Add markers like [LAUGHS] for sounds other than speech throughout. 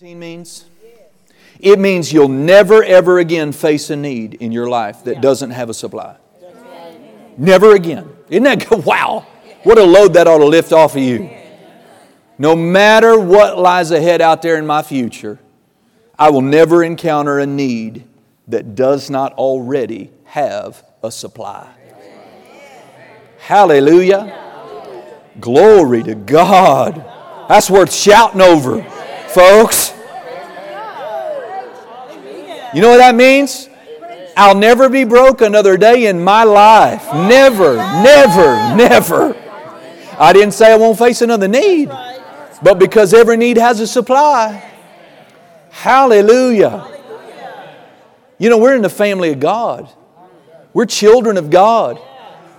means? It means you'll never ever again face a need in your life that doesn't have a supply. Never again. Isn't that good? [LAUGHS] Wow. What a load that ought to lift off of you. No matter what lies ahead out there in my future, I will never encounter a need that does not already have a supply. Hallelujah. Glory to God. That's worth shouting over, folks. You know what that means? I'll never be broke another day in my life. Never, never, never. I didn't say I won't face another need, but because every need has a supply. Hallelujah. You know, we're in the family of God, we're children of God.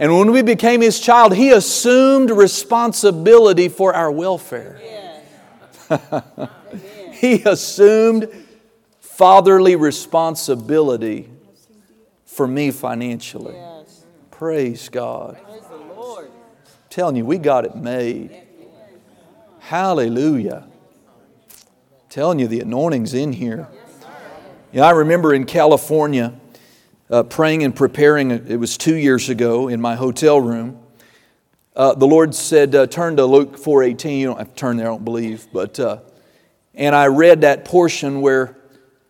And when we became His child, He assumed responsibility for our welfare. [LAUGHS] he assumed fatherly responsibility for me financially. Yes. Praise God. Praise telling you, we got it made. Hallelujah. telling you, the anointing's in here. Yeah, I remember in California uh, praying and preparing, it was two years ago in my hotel room. Uh, the Lord said, uh, turn to Luke 4.18. You don't have to turn there, I don't believe. But, uh, and I read that portion where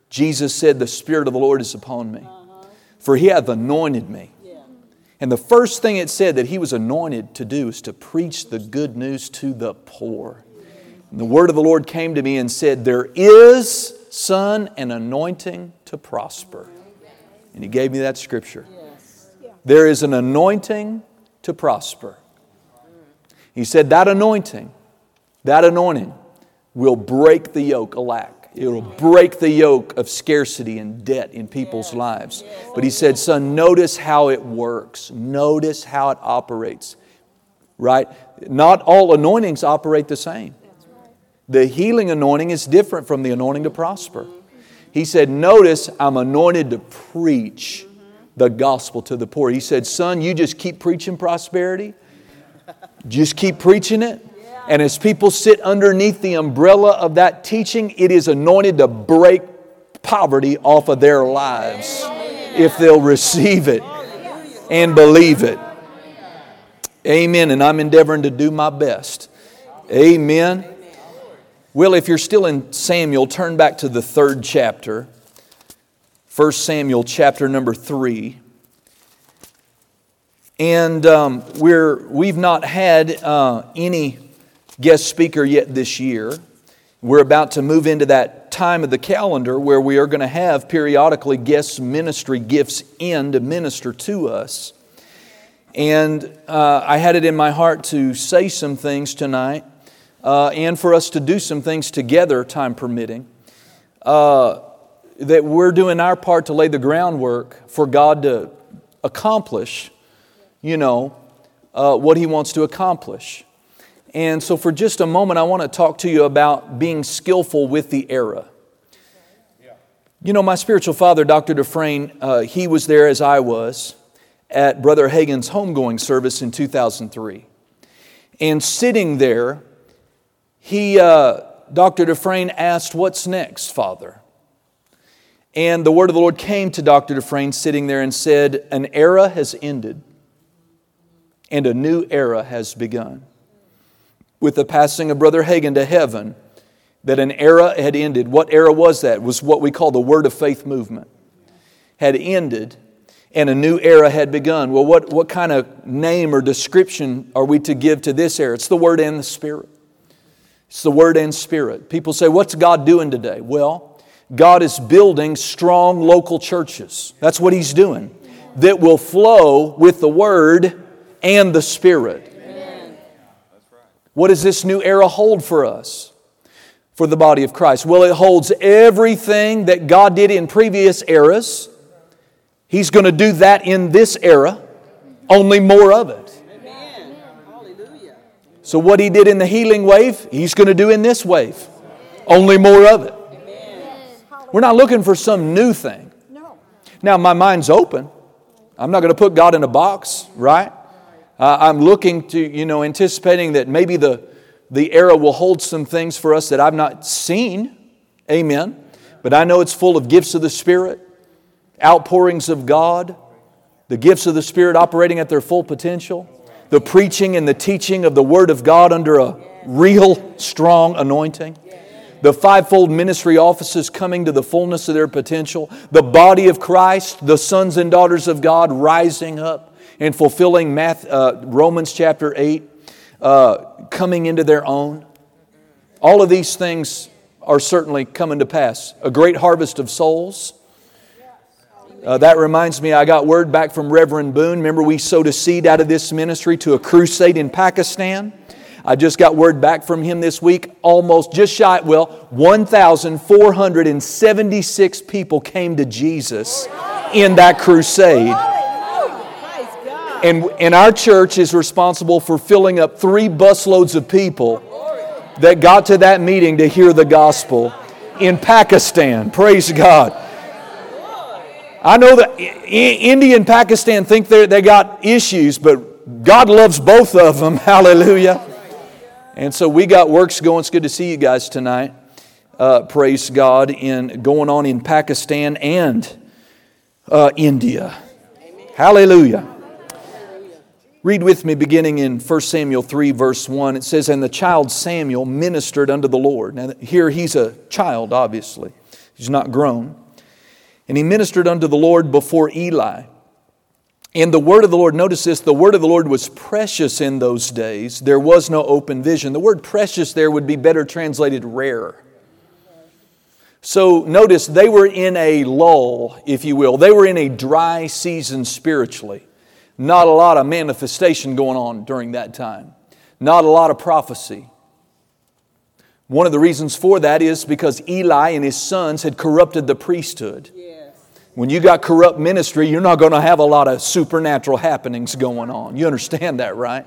Jesus said, the Spirit of the Lord is upon me for he hath anointed me. And the first thing it said that he was anointed to do is to preach the good news to the poor. And the word of the Lord came to me and said, There is, son, an anointing to prosper. And he gave me that scripture. There is an anointing to prosper. He said, That anointing, that anointing will break the yoke of lack. It'll break the yoke of scarcity and debt in people's lives. But he said, Son, notice how it works. Notice how it operates. Right? Not all anointings operate the same. The healing anointing is different from the anointing to prosper. He said, Notice I'm anointed to preach mm-hmm. the gospel to the poor. He said, Son, you just keep preaching prosperity. Just keep preaching it. And as people sit underneath the umbrella of that teaching, it is anointed to break poverty off of their lives if they'll receive it and believe it. Amen. And I'm endeavoring to do my best. Amen. Well, if you're still in Samuel, turn back to the third chapter. 1 Samuel chapter number 3. And um, we're, we've not had uh, any guest speaker yet this year. We're about to move into that time of the calendar where we are going to have periodically guest ministry gifts in to minister to us. And uh, I had it in my heart to say some things tonight uh, and for us to do some things together, time permitting. Uh, that we're doing our part to lay the groundwork for God to accomplish, you know, uh, what He wants to accomplish. And so, for just a moment, I want to talk to you about being skillful with the era. You know, my spiritual father, Dr. Dufresne, uh, he was there as I was at Brother Hagin's homegoing service in 2003. And sitting there, he, uh, Dr. Dufresne asked, What's next, Father? And the word of the Lord came to Dr. Dufresne sitting there and said, An era has ended, and a new era has begun with the passing of Brother Hagin to heaven that an era had ended. What era was that? It was what we call the Word of Faith movement. Had ended and a new era had begun. Well, what, what kind of name or description are we to give to this era? It's the Word and the Spirit. It's the Word and Spirit. People say, What's God doing today? Well, God is building strong local churches. That's what He's doing, that will flow with the Word and the Spirit. What does this new era hold for us? For the body of Christ? Well, it holds everything that God did in previous eras. He's going to do that in this era, only more of it. So, what He did in the healing wave, He's going to do in this wave, only more of it. We're not looking for some new thing. Now, my mind's open. I'm not going to put God in a box, right? Uh, I'm looking to, you know, anticipating that maybe the, the era will hold some things for us that I've not seen Amen. But I know it's full of gifts of the Spirit, outpourings of God, the gifts of the Spirit operating at their full potential, the preaching and the teaching of the Word of God under a real strong anointing the fivefold ministry offices coming to the fullness of their potential, the body of Christ, the sons and daughters of God rising up and fulfilling Math, uh, Romans chapter 8, uh, coming into their own. All of these things are certainly coming to pass. A great harvest of souls. Uh, that reminds me, I got word back from Reverend Boone. Remember, we sowed a seed out of this ministry to a crusade in Pakistan? I just got word back from him this week. Almost just shy, well, 1,476 people came to Jesus in that crusade. And, and our church is responsible for filling up three busloads of people that got to that meeting to hear the gospel in Pakistan. Praise God. I know that India and Pakistan think they got issues, but God loves both of them. [LAUGHS] Hallelujah. And so we got works going. It's good to see you guys tonight. Uh, praise God in going on in Pakistan and uh, India. Hallelujah. Read with me beginning in 1 Samuel 3, verse 1. It says, And the child Samuel ministered unto the Lord. Now, here he's a child, obviously, he's not grown. And he ministered unto the Lord before Eli. And the word of the Lord, notice this, the word of the Lord was precious in those days. There was no open vision. The word precious there would be better translated rare. So notice they were in a lull, if you will. They were in a dry season spiritually. Not a lot of manifestation going on during that time, not a lot of prophecy. One of the reasons for that is because Eli and his sons had corrupted the priesthood. When you got corrupt ministry, you're not going to have a lot of supernatural happenings going on. You understand that, right?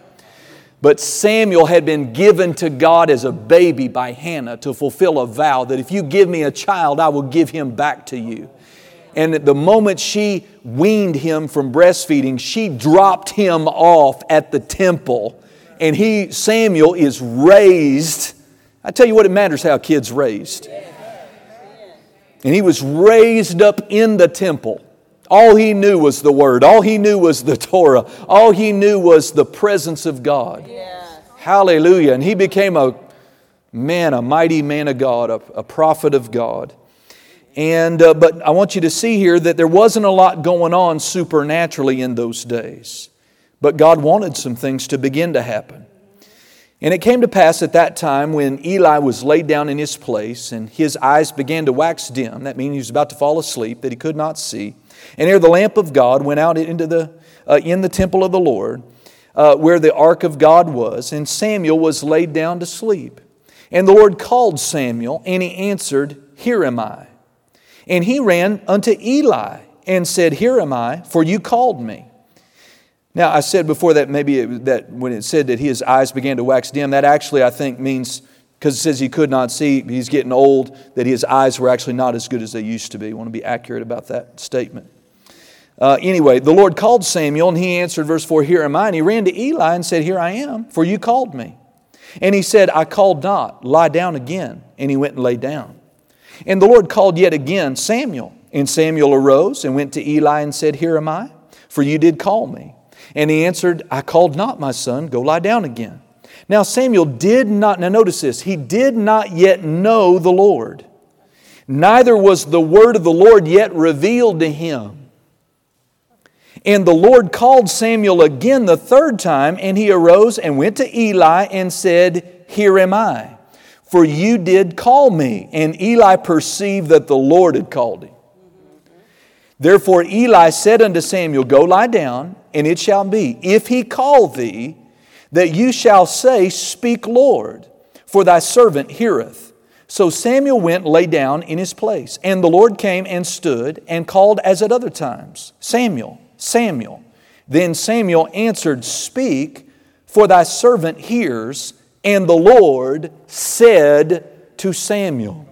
But Samuel had been given to God as a baby by Hannah to fulfill a vow that if you give me a child, I will give him back to you. And at the moment she weaned him from breastfeeding, she dropped him off at the temple. And he, Samuel, is raised. I tell you what, it matters how kids raised. And he was raised up in the temple. All he knew was the Word. All he knew was the Torah. All he knew was the presence of God. Hallelujah. And he became a man, a mighty man of God, a, a prophet of God. And, uh, but I want you to see here that there wasn't a lot going on supernaturally in those days. But God wanted some things to begin to happen. And it came to pass at that time when Eli was laid down in his place and his eyes began to wax dim, that means he was about to fall asleep, that he could not see. And ere the lamp of God went out into the, uh, in the temple of the Lord, uh, where the ark of God was, and Samuel was laid down to sleep. And the Lord called Samuel, and he answered, Here am I. And he ran unto Eli and said, Here am I, for you called me. Now, I said before that maybe it, that when it said that his eyes began to wax dim, that actually I think means because it says he could not see, he's getting old, that his eyes were actually not as good as they used to be. I want to be accurate about that statement. Uh, anyway, the Lord called Samuel, and he answered, verse 4, Here am I. And he ran to Eli and said, Here I am, for you called me. And he said, I called not, lie down again. And he went and lay down. And the Lord called yet again Samuel. And Samuel arose and went to Eli and said, Here am I, for you did call me. And he answered, I called not my son, go lie down again. Now Samuel did not, now notice this, he did not yet know the Lord, neither was the word of the Lord yet revealed to him. And the Lord called Samuel again the third time, and he arose and went to Eli and said, Here am I, for you did call me. And Eli perceived that the Lord had called him. Therefore Eli said unto Samuel, Go lie down, and it shall be, if he call thee, that you shall say, Speak, Lord, for thy servant heareth. So Samuel went lay down in his place. And the Lord came and stood and called as at other times, Samuel, Samuel. Then Samuel answered, Speak, for thy servant hears. And the Lord said to Samuel,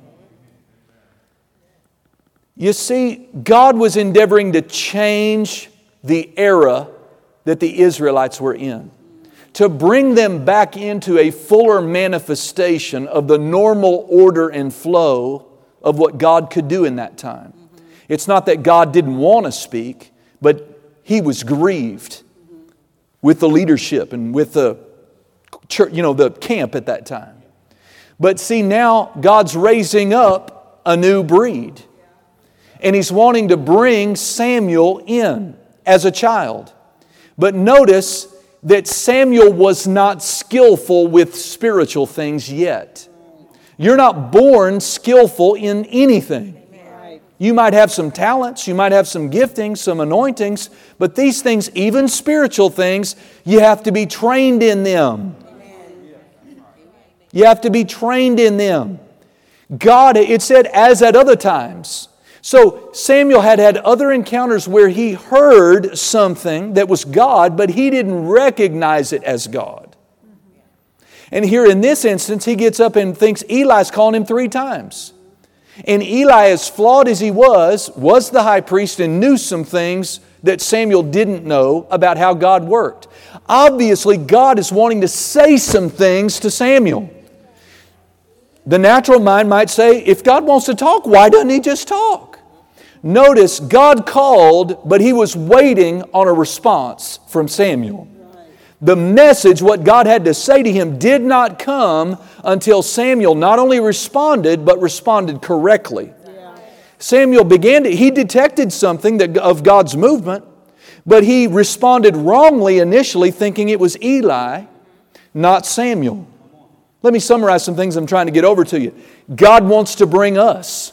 you see, God was endeavoring to change the era that the Israelites were in, to bring them back into a fuller manifestation of the normal order and flow of what God could do in that time. It's not that God didn't want to speak, but he was grieved with the leadership and with the church, you know, the camp at that time. But see, now God's raising up a new breed. And he's wanting to bring Samuel in as a child. But notice that Samuel was not skillful with spiritual things yet. You're not born skillful in anything. You might have some talents, you might have some giftings, some anointings, but these things, even spiritual things, you have to be trained in them. You have to be trained in them. God, it said, as at other times. So Samuel had had other encounters where he heard something that was God, but he didn't recognize it as God. And here in this instance, he gets up and thinks Eli's calling him three times. And Eli, as flawed as he was, was the high priest and knew some things that Samuel didn't know about how God worked. Obviously, God is wanting to say some things to Samuel. The natural mind might say, if God wants to talk, why doesn't He just talk? Notice, God called, but He was waiting on a response from Samuel. The message, what God had to say to him, did not come until Samuel not only responded, but responded correctly. Samuel began to, he detected something that, of God's movement, but he responded wrongly initially, thinking it was Eli, not Samuel. Let me summarize some things I'm trying to get over to you. God wants to bring us.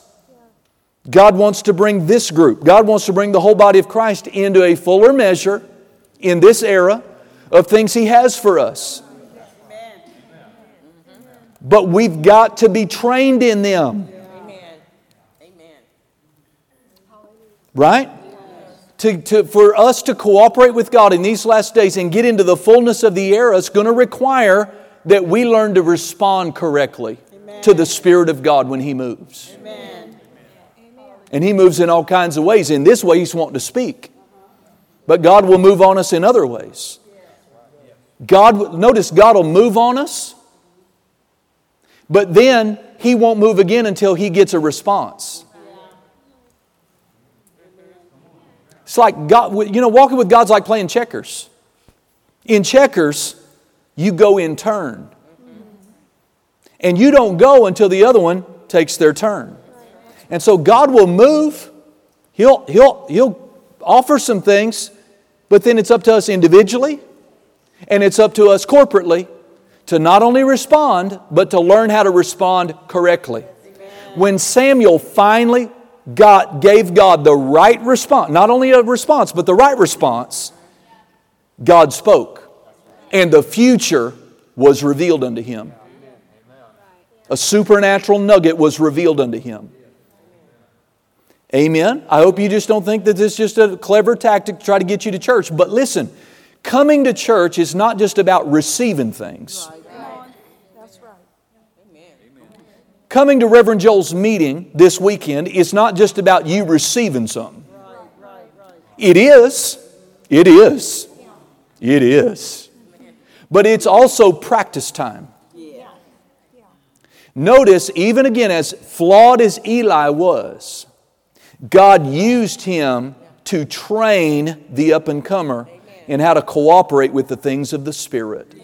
God wants to bring this group. God wants to bring the whole body of Christ into a fuller measure in this era of things He has for us. But we've got to be trained in them. Right? To, to, for us to cooperate with God in these last days and get into the fullness of the era, it's going to require that we learn to respond correctly Amen. to the Spirit of God when He moves. Amen. And He moves in all kinds of ways. In this way, He's wanting to speak. But God will move on us in other ways. God, notice God will move on us, but then He won't move again until He gets a response. It's like God, you know, walking with God's like playing checkers. In checkers, you go in turn. And you don't go until the other one takes their turn. And so God will move, He'll, he'll, he'll offer some things, but then it's up to us individually and it's up to us corporately to not only respond, but to learn how to respond correctly. When Samuel finally got, gave God the right response, not only a response, but the right response, God spoke. And the future was revealed unto him. A supernatural nugget was revealed unto him. Amen. I hope you just don't think that this is just a clever tactic to try to get you to church. But listen, Coming to church is not just about receiving things. That's right. Amen. Coming to Reverend Joel's meeting this weekend is not just about you receiving something. It is. It is. It is. But it's also practice time. Notice, even again, as flawed as Eli was, God used him to train the up and comer in how to cooperate with the things of the Spirit.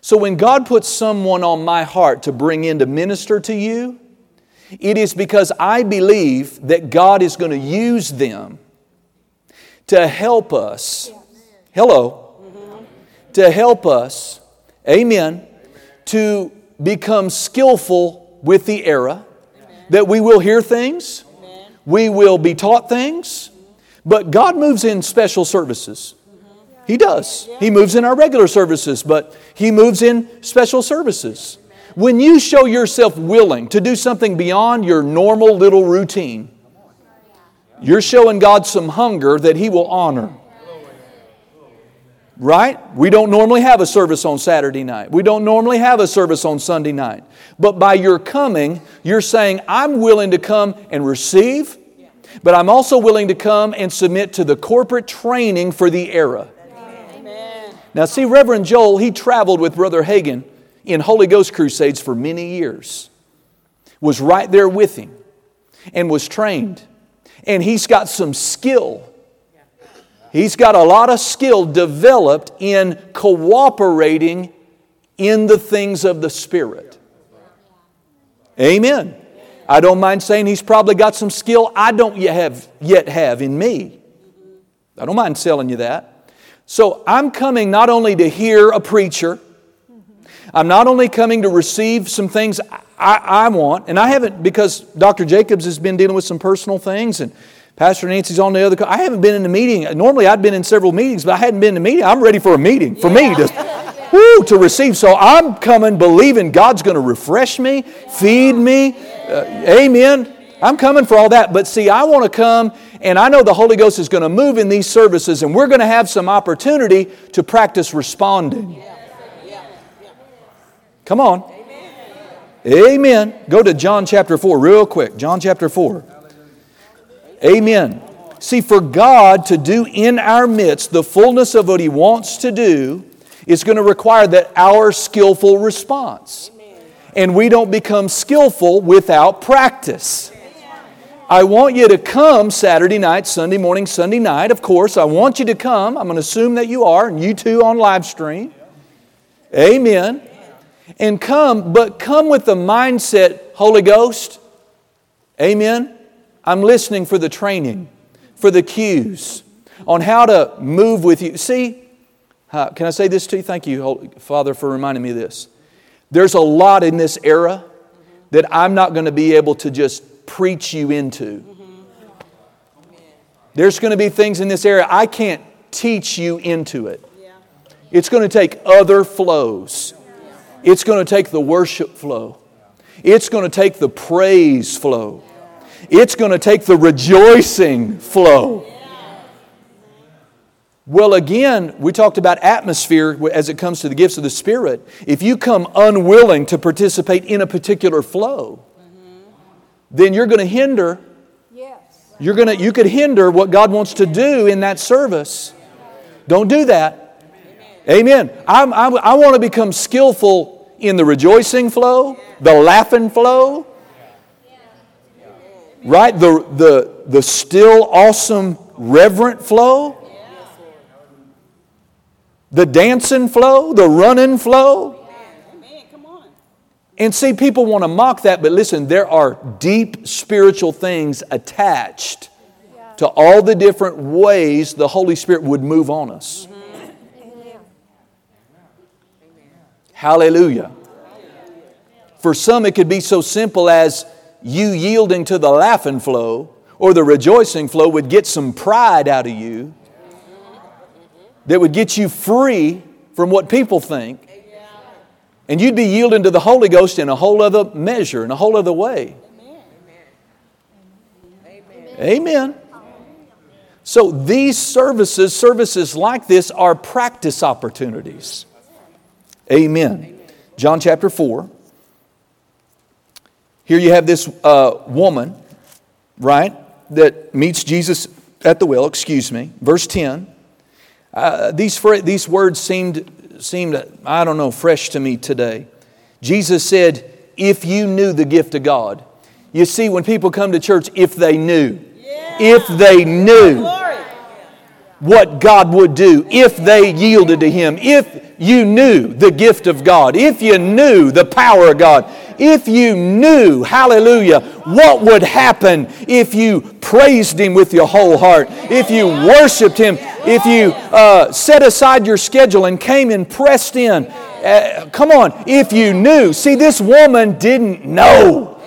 So when God puts someone on my heart to bring in to minister to you, it is because I believe that God is going to use them to help us. Hello. To help us, amen, to become skillful with the era, that we will hear things, we will be taught things, but God moves in special services. He does. He moves in our regular services, but He moves in special services. When you show yourself willing to do something beyond your normal little routine, you're showing God some hunger that He will honor. Right? We don't normally have a service on Saturday night. We don't normally have a service on Sunday night. But by your coming, you're saying, I'm willing to come and receive but I'm also willing to come and submit to the corporate training for the era. Amen. Now, see, Reverend Joel, he traveled with Brother Hagin in Holy Ghost crusades for many years. was right there with him and was trained. And he's got some skill. He's got a lot of skill developed in cooperating in the things of the Spirit. Amen. I don't mind saying he's probably got some skill I don't yet have, yet have in me. I don't mind telling you that. So I'm coming not only to hear a preacher, I'm not only coming to receive some things I, I, want, and I haven't, because Dr. Jacobs has been dealing with some personal things, and Pastor Nancy's on the other. I haven't been in a meeting. Normally, I'd been in several meetings, but I hadn't been in a meeting. I'm ready for a meeting for me to, [LAUGHS] woo, to receive. So I'm coming believing God's going to refresh me, feed me. Uh, amen. I'm coming for all that. But see, I want to come, and I know the Holy Ghost is going to move in these services, and we're going to have some opportunity to practice responding. Come on. Amen. Go to John chapter 4 real quick. John chapter 4. Amen. See, for God to do in our midst the fullness of what He wants to do is going to require that our skillful response. And we don't become skillful without practice. I want you to come Saturday night, Sunday morning, Sunday night. Of course, I want you to come. I'm going to assume that you are, and you too on live stream. Amen and come, but come with the mindset, Holy Ghost, amen. I'm listening for the training, for the cues on how to move with you. See, uh, can I say this to you? Thank you, Father, for reminding me of this. There's a lot in this era that I'm not going to be able to just preach you into. There's going to be things in this area I can't teach you into it. It's going to take other flows. It's going to take the worship flow. It's going to take the praise flow. It's going to take the rejoicing flow. Well, again, we talked about atmosphere as it comes to the gifts of the Spirit. If you come unwilling to participate in a particular flow, then you're going to hinder. You're going to, you could hinder what God wants to do in that service. Don't do that. Amen. I'm, I'm, i want to become skillful in the rejoicing flow, the laughing flow, right? The, the, the still awesome reverent flow, the dancing flow, the running flow. And see, people want to mock that, but listen, there are deep spiritual things attached to all the different ways the Holy Spirit would move on us. Hallelujah. For some, it could be so simple as you yielding to the laughing flow or the rejoicing flow would get some pride out of you that would get you free from what people think. And you'd be yielding to the Holy Ghost in a whole other measure, in a whole other way. Amen. So these services, services like this, are practice opportunities. Amen. John chapter 4. Here you have this uh, woman, right, that meets Jesus at the well, excuse me. Verse 10. Uh, these, these words seemed, seemed, I don't know, fresh to me today. Jesus said, If you knew the gift of God. You see, when people come to church, if they knew, yeah. if they knew what God would do, if they yielded to Him, if you knew the gift of God, if you knew the power of God, if you knew, hallelujah, what would happen if you praised Him with your whole heart, if you worshiped Him, if you uh, set aside your schedule and came and pressed in. Uh, come on, if you knew. See, this woman didn't know.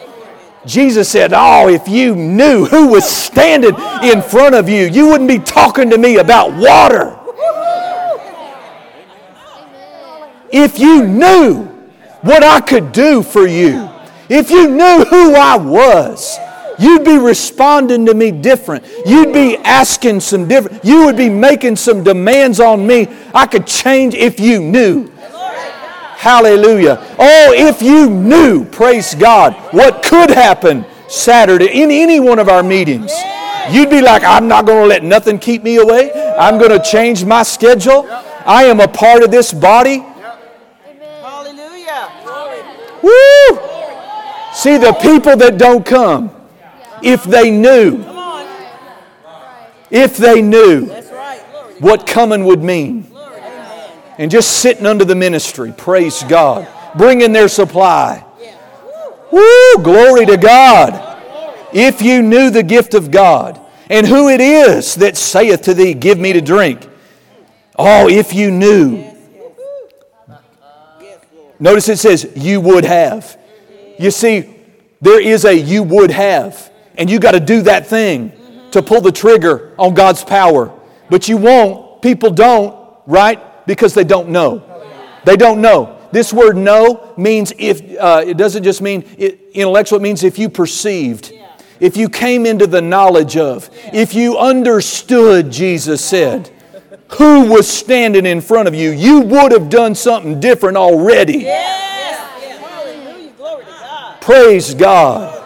Jesus said, Oh, if you knew who was standing in front of you, you wouldn't be talking to me about water. if you knew what I could do for you, if you knew who I was, you'd be responding to me different. You'd be asking some different, you would be making some demands on me. I could change if you knew. Hallelujah. Oh, if you knew, praise God, what could happen Saturday in any one of our meetings. You'd be like, I'm not going to let nothing keep me away. I'm going to change my schedule. I am a part of this body. Woo! See, the people that don't come, if they knew, if they knew what coming would mean, and just sitting under the ministry, praise God, bringing their supply. Woo, glory to God. If you knew the gift of God and who it is that saith to thee, Give me to drink. Oh, if you knew. Notice it says, You would have. You see, there is a you would have, and you got to do that thing to pull the trigger on God's power. But you won't, people don't, right? Because they don't know. They don't know. This word know means if, uh, it doesn't just mean it, intellectual, it means if you perceived if you came into the knowledge of, if you understood, Jesus said, who was standing in front of you, you would have done something different already. Yes. Praise God.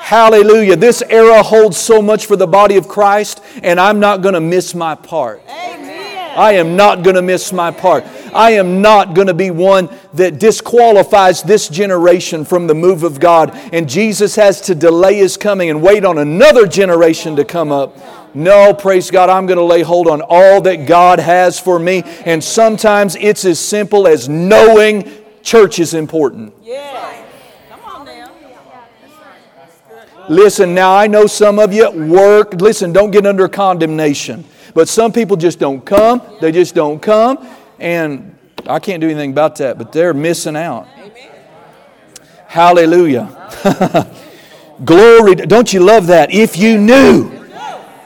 Hallelujah. This era holds so much for the body of Christ, and I'm not going to miss my part. I am not going to miss my part. I am not going to be one that disqualifies this generation from the move of God. And Jesus has to delay his coming and wait on another generation to come up. No, praise God, I'm going to lay hold on all that God has for me. And sometimes it's as simple as knowing church is important. Yeah. Listen, now I know some of you work. Listen, don't get under condemnation. But some people just don't come. They just don't come. And I can't do anything about that, but they're missing out. Hallelujah. [LAUGHS] Glory. Don't you love that? If you knew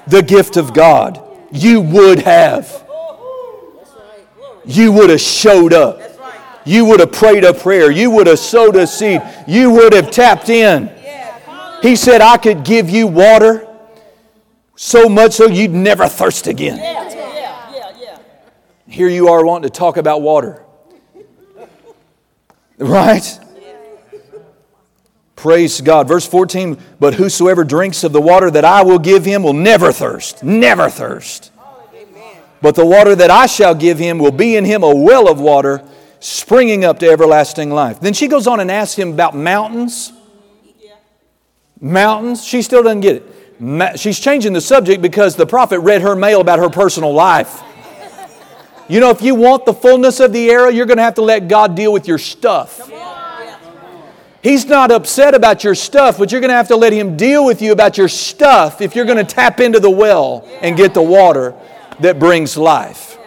the gift of God, you would have. You would have showed up. You would have prayed a prayer. You would have sowed a seed. You would have tapped in. He said, I could give you water so much so you'd never thirst again. Here you are wanting to talk about water. Right? Praise God. Verse 14, but whosoever drinks of the water that I will give him will never thirst, never thirst. But the water that I shall give him will be in him a well of water springing up to everlasting life. Then she goes on and asks him about mountains. Mountains. She still doesn't get it. She's changing the subject because the prophet read her mail about her personal life. You know, if you want the fullness of the era, you're going to have to let God deal with your stuff. He's not upset about your stuff, but you're going to have to let Him deal with you about your stuff if you're going to tap into the well and get the water that brings life.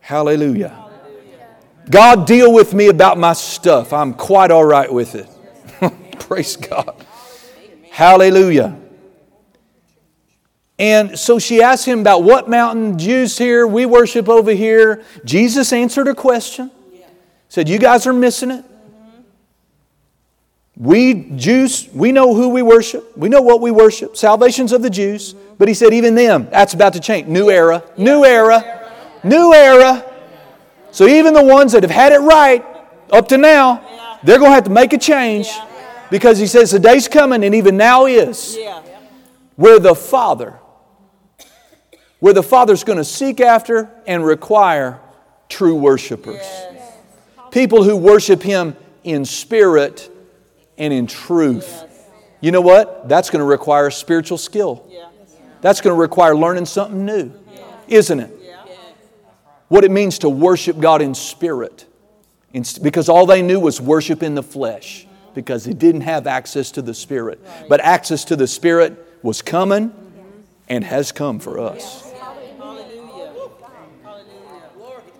Hallelujah. God, deal with me about my stuff. I'm quite all right with it. [LAUGHS] Praise God. Hallelujah. And so she asked him about what mountain Jews here, we worship over here. Jesus answered her question. Said, You guys are missing it. We Jews, we know who we worship. We know what we worship. Salvation's of the Jews. But he said, even them, that's about to change. New era. New era. New era. So even the ones that have had it right up to now, they're going to have to make a change. Because he says the day's coming, and even now is, where the Father where the Father's going to seek after and require true worshipers. People who worship Him in spirit and in truth. You know what? That's going to require spiritual skill. That's going to require learning something new, isn't it? What it means to worship God in spirit. Because all they knew was worship in the flesh, because they didn't have access to the Spirit. But access to the Spirit was coming and has come for us.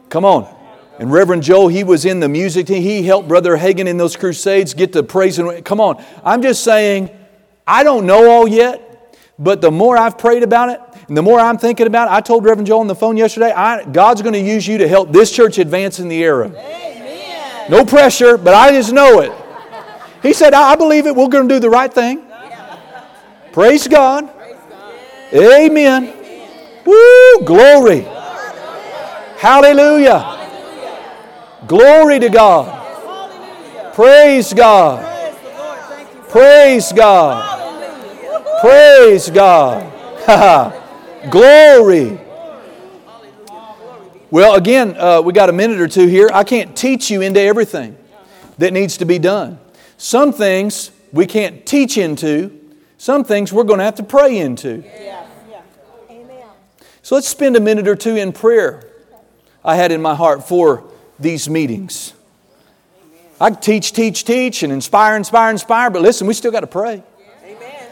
Come on. And Reverend Joe, he was in the music team. He helped Brother Hagin in those crusades get to praise and come on. I'm just saying, I don't know all yet, but the more I've prayed about it, and the more I'm thinking about it, I told Reverend Joe on the phone yesterday, I, God's going to use you to help this church advance in the era. Amen. No pressure, but I just know it. He said, I believe it. We're going to do the right thing. Praise God. Praise God. Amen. Amen. Woo, glory. Hallelujah. Glory to God. Praise God. Praise God. Praise God. [LAUGHS] Glory. Well, again, uh, we got a minute or two here. I can't teach you into everything. that needs to be done. Some things we can't teach into, some things we're going to have to pray into. So let's spend a minute or two in prayer. I had in my heart for these meetings. I teach, teach, teach, and inspire, inspire, inspire, but listen, we still got to pray. Amen.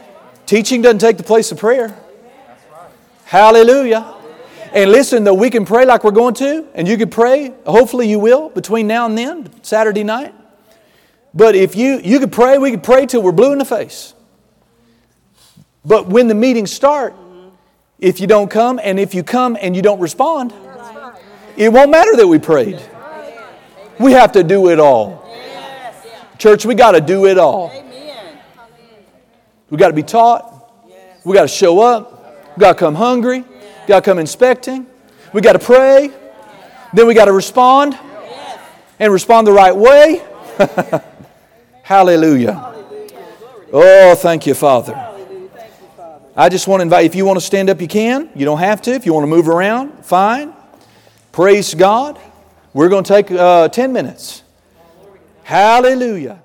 Teaching doesn't take the place of prayer. Hallelujah. And listen, though, we can pray like we're going to, and you can pray, hopefully you will, between now and then, Saturday night. But if you, you could pray, we could pray till we're blue in the face. But when the meetings start, if you don't come, and if you come and you don't respond, it won't matter that we prayed. We have to do it all. Church, we got to do it all. We got to be taught. We got to show up. We got to come hungry. We got to come inspecting. We got to pray. Then we got to respond and respond the right way. [LAUGHS] Hallelujah. Oh, thank you, Father. I just want to invite, if you want to stand up, you can. You don't have to. If you want to move around, fine. Praise God. We're going to take uh, 10 minutes. Hallelujah.